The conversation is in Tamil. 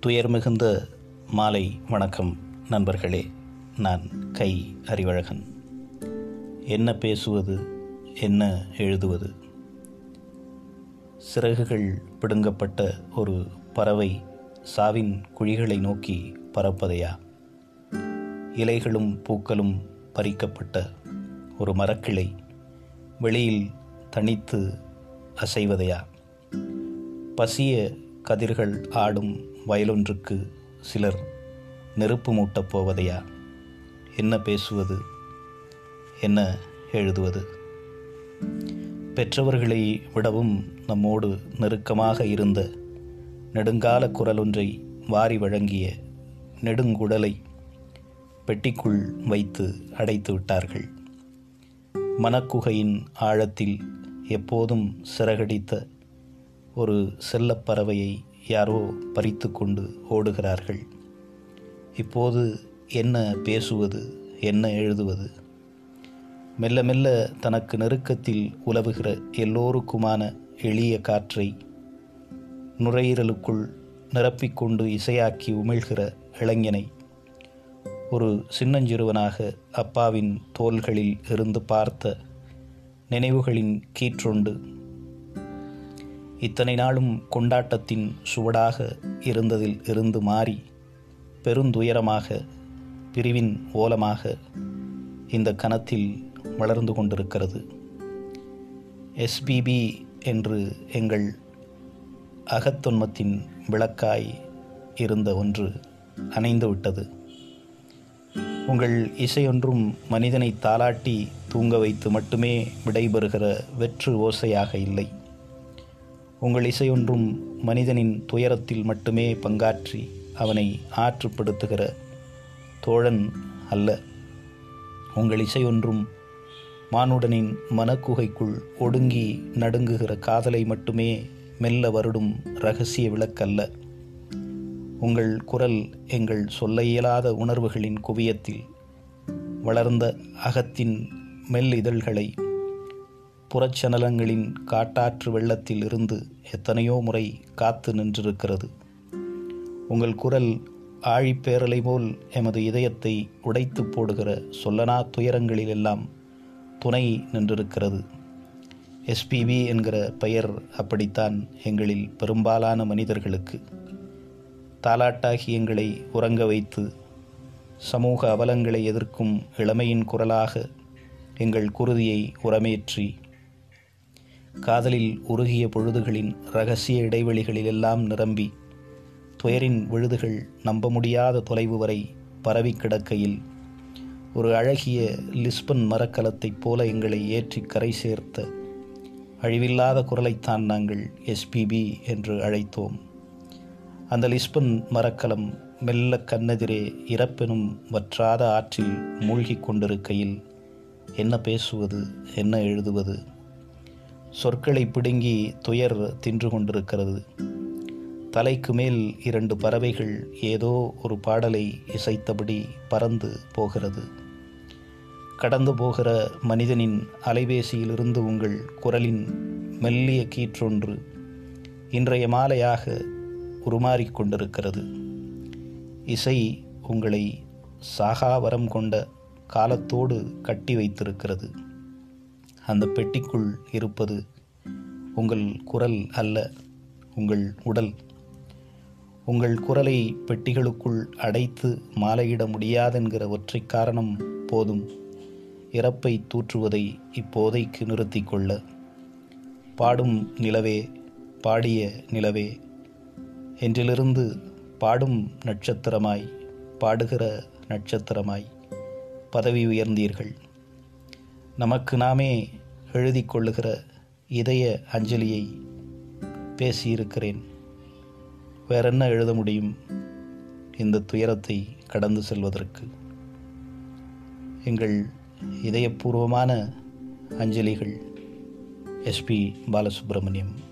துயர் மிகுந்த மாலை வணக்கம் நண்பர்களே. நான் கை அறிவழகன். என்ன பேசுவது? என்ன எழுதுவது? சிறகுகள் பிடுங்கப்பட்ட ஒரு பறவை சாவின் குழிகளை நோக்கி பறப்பதையா இலைகளும் பூக்களும் பறிக்கப்பட்ட ஒரு மரக்கிளை வெளியில் தனித்து அசைவதையா? பசிய கதிர்கள் ஆடும் வயலொன்றுக்கு சிலர் நெருப்பு மூட்டப் போவதையா? என்ன பேசுவது? என்ன எழுதுவது? பெற்றவர்களை விடவும் நம்மோடு நெருக்கமாக இருந்த நெடுங்கால குரலொன்றை வாரி வழங்கிய நெடுங்குடலை பெட்டிக்குள் வைத்து அடைத்து விட்டார்கள். மனக்குகையின் ஆழத்தில் எப்போதும் சிறகடித்த ஒரு செல்லப்பறவையை யாரோ பறித்து கொண்டு ஓடுகிறார்கள். இப்போது என்ன பேசுவது என்ன எழுதுவது? மெல்ல மெல்ல தனக்கு நெருக்கத்தில் உலவுகிற எல்லோருக்குமான எளிய காற்றை நுரையீரலுக்குள் நிரப்பிக்கொண்டு இசையாக்கி உமிழ்கிற இளைஞனை ஒரு சின்னஞ்சிறுவனாக அப்பாவின் தோள்களில் இருந்து பார்த்த நினைவுகளின் கீற்றொண்டு இத்தனை நாளும் கொண்டாட்டத்தின் சுவடாக இருந்ததில் இருந்து மாறி பெருந்துயரமாக பிரிவின் ஓலமாக இந்த கணத்தில் வளர்ந்து கொண்டிருக்கிறது. எஸ்பிபி என்று எங்கள் அகத்தொன்மத்தின் விளக்காய் இருந்த ஒன்று அணைந்துவிட்டது. உங்கள் இசையொன்றும் மனிதனை தாளாட்டி தூங்க வைத்து மட்டுமே விடைபெறுகிற வெற்று ஓசையாக இல்லை. உங்கள் இசையொன்றும் மனிதனின் துயரத்தில் மட்டுமே பங்காற்றி அவனை ஆற்றுப்படுத்துகிற தோழன் அல்ல. உங்கள் இசையொன்றும் மானுடனின் மனக்குகைக்குள் ஒடுங்கி நடுங்குகிற காதலை மட்டுமே மெல்ல வருடும் ரகசிய விளக்கல்ல. உங்கள் குரல் எங்கள் சொல்ல இயலாத உணர்வுகளின் குவியத்தில் வளர்ந்த அகத்தின் மெல்லிதழ்களை புறச்சனலங்களின் காட்டாற்று வெள்ளத்தில் இருந்து எத்தனையோ முறை காத்து நின்றிருக்கிறது. உங்கள் குரல் ஆழிப்பேரலை போல் எமது இதயத்தை உடைத்து போடுகிற சொல்லனா துயரங்களிலெல்லாம் துணை நின்றிருக்கிறது. எஸ்பிபி என்கிற பெயர் அப்படித்தான் எங்களில் பெரும்பாலான மனிதர்களுக்கு. தாலாட்டாகி எங்களை உறங்க வைத்து சமூக அவலங்களை எதிர்க்கும் இளமையின் குரலாக எங்கள் குருதியை உரமேற்றி காதலில் உருகிய பொழுதுகளின் ரகசிய இடைவெளிகளில் எல்லாம் நிரம்பி துயரின் விழுதுகள் நம்ப முடியாத தொலைவு வரை பரவி கிடக்கையில் ஒரு அழகிய லிஸ்பன் மரக்கலத்தைப் போல எங்களை ஏற்றி கரை சேர்த்த அழிவில்லாத குரலைத்தான் நாங்கள் எஸ்பிபி என்று அழைத்தோம். அந்த லிஸ்பன் மரக்கலம் மெல்ல கண்ணெதிரே இறப்பெனும் வற்றாத ஆற்றில் மூழ்கிக் கொண்டிருக்கையில் என்ன பேசுவது என்ன எழுதுவது? சொற்களை பிடுங்கி துயர் தின்று கொண்டிருக்கிறது. தலைக்கு மேல் இரண்டு பறவைகள் ஏதோ ஒரு பாடலை இசைத்தபடி பறந்து போகிறது. கடந்து போகிற மனிதனின் அலைபேசியிலிருந்து உங்கள் குரலின் மெல்லிய கீற்றொன்று இன்றைய மாலையாக உருமாறிக்கொண்டிருக்கிறது இசை உங்களை சாகாவரம் கொண்ட காலத்தோடு கட்டி வைத்திருக்கிறது. அந்த பெட்டிக்குள் இருப்பது உங்கள் குரல் அல்ல உங்கள் உடல். உங்கள் குரலை பெட்டிகளுக்குள் அடைத்து மாலையிட முடியாதென்கிற ஒற்றை காரணம் போதும். இறப்பை தூற்றுவதை இப்போதைக்கு நிறுத்தி கொள்ள. பாடும் நிலவே பாடிய நிலவே. என்றிலிருந்து பாடும் நட்சத்திரமாய் பாடுகிற நட்சத்திரமாய் பதவி உயர்ந்தீர்கள். நமக்கு நாமே எழுதி கொள்ளுகிற இதய அஞ்சலியை பேசியிருக்கிறேன். வேறென்ன எழுத முடியும் இந்த துயரத்தை கடந்து செல்வதற்கு? எங்கள் இதயபூர்வமான அஞ்சலிகள் எஸ்பி பாலசுப்ரமணியம்.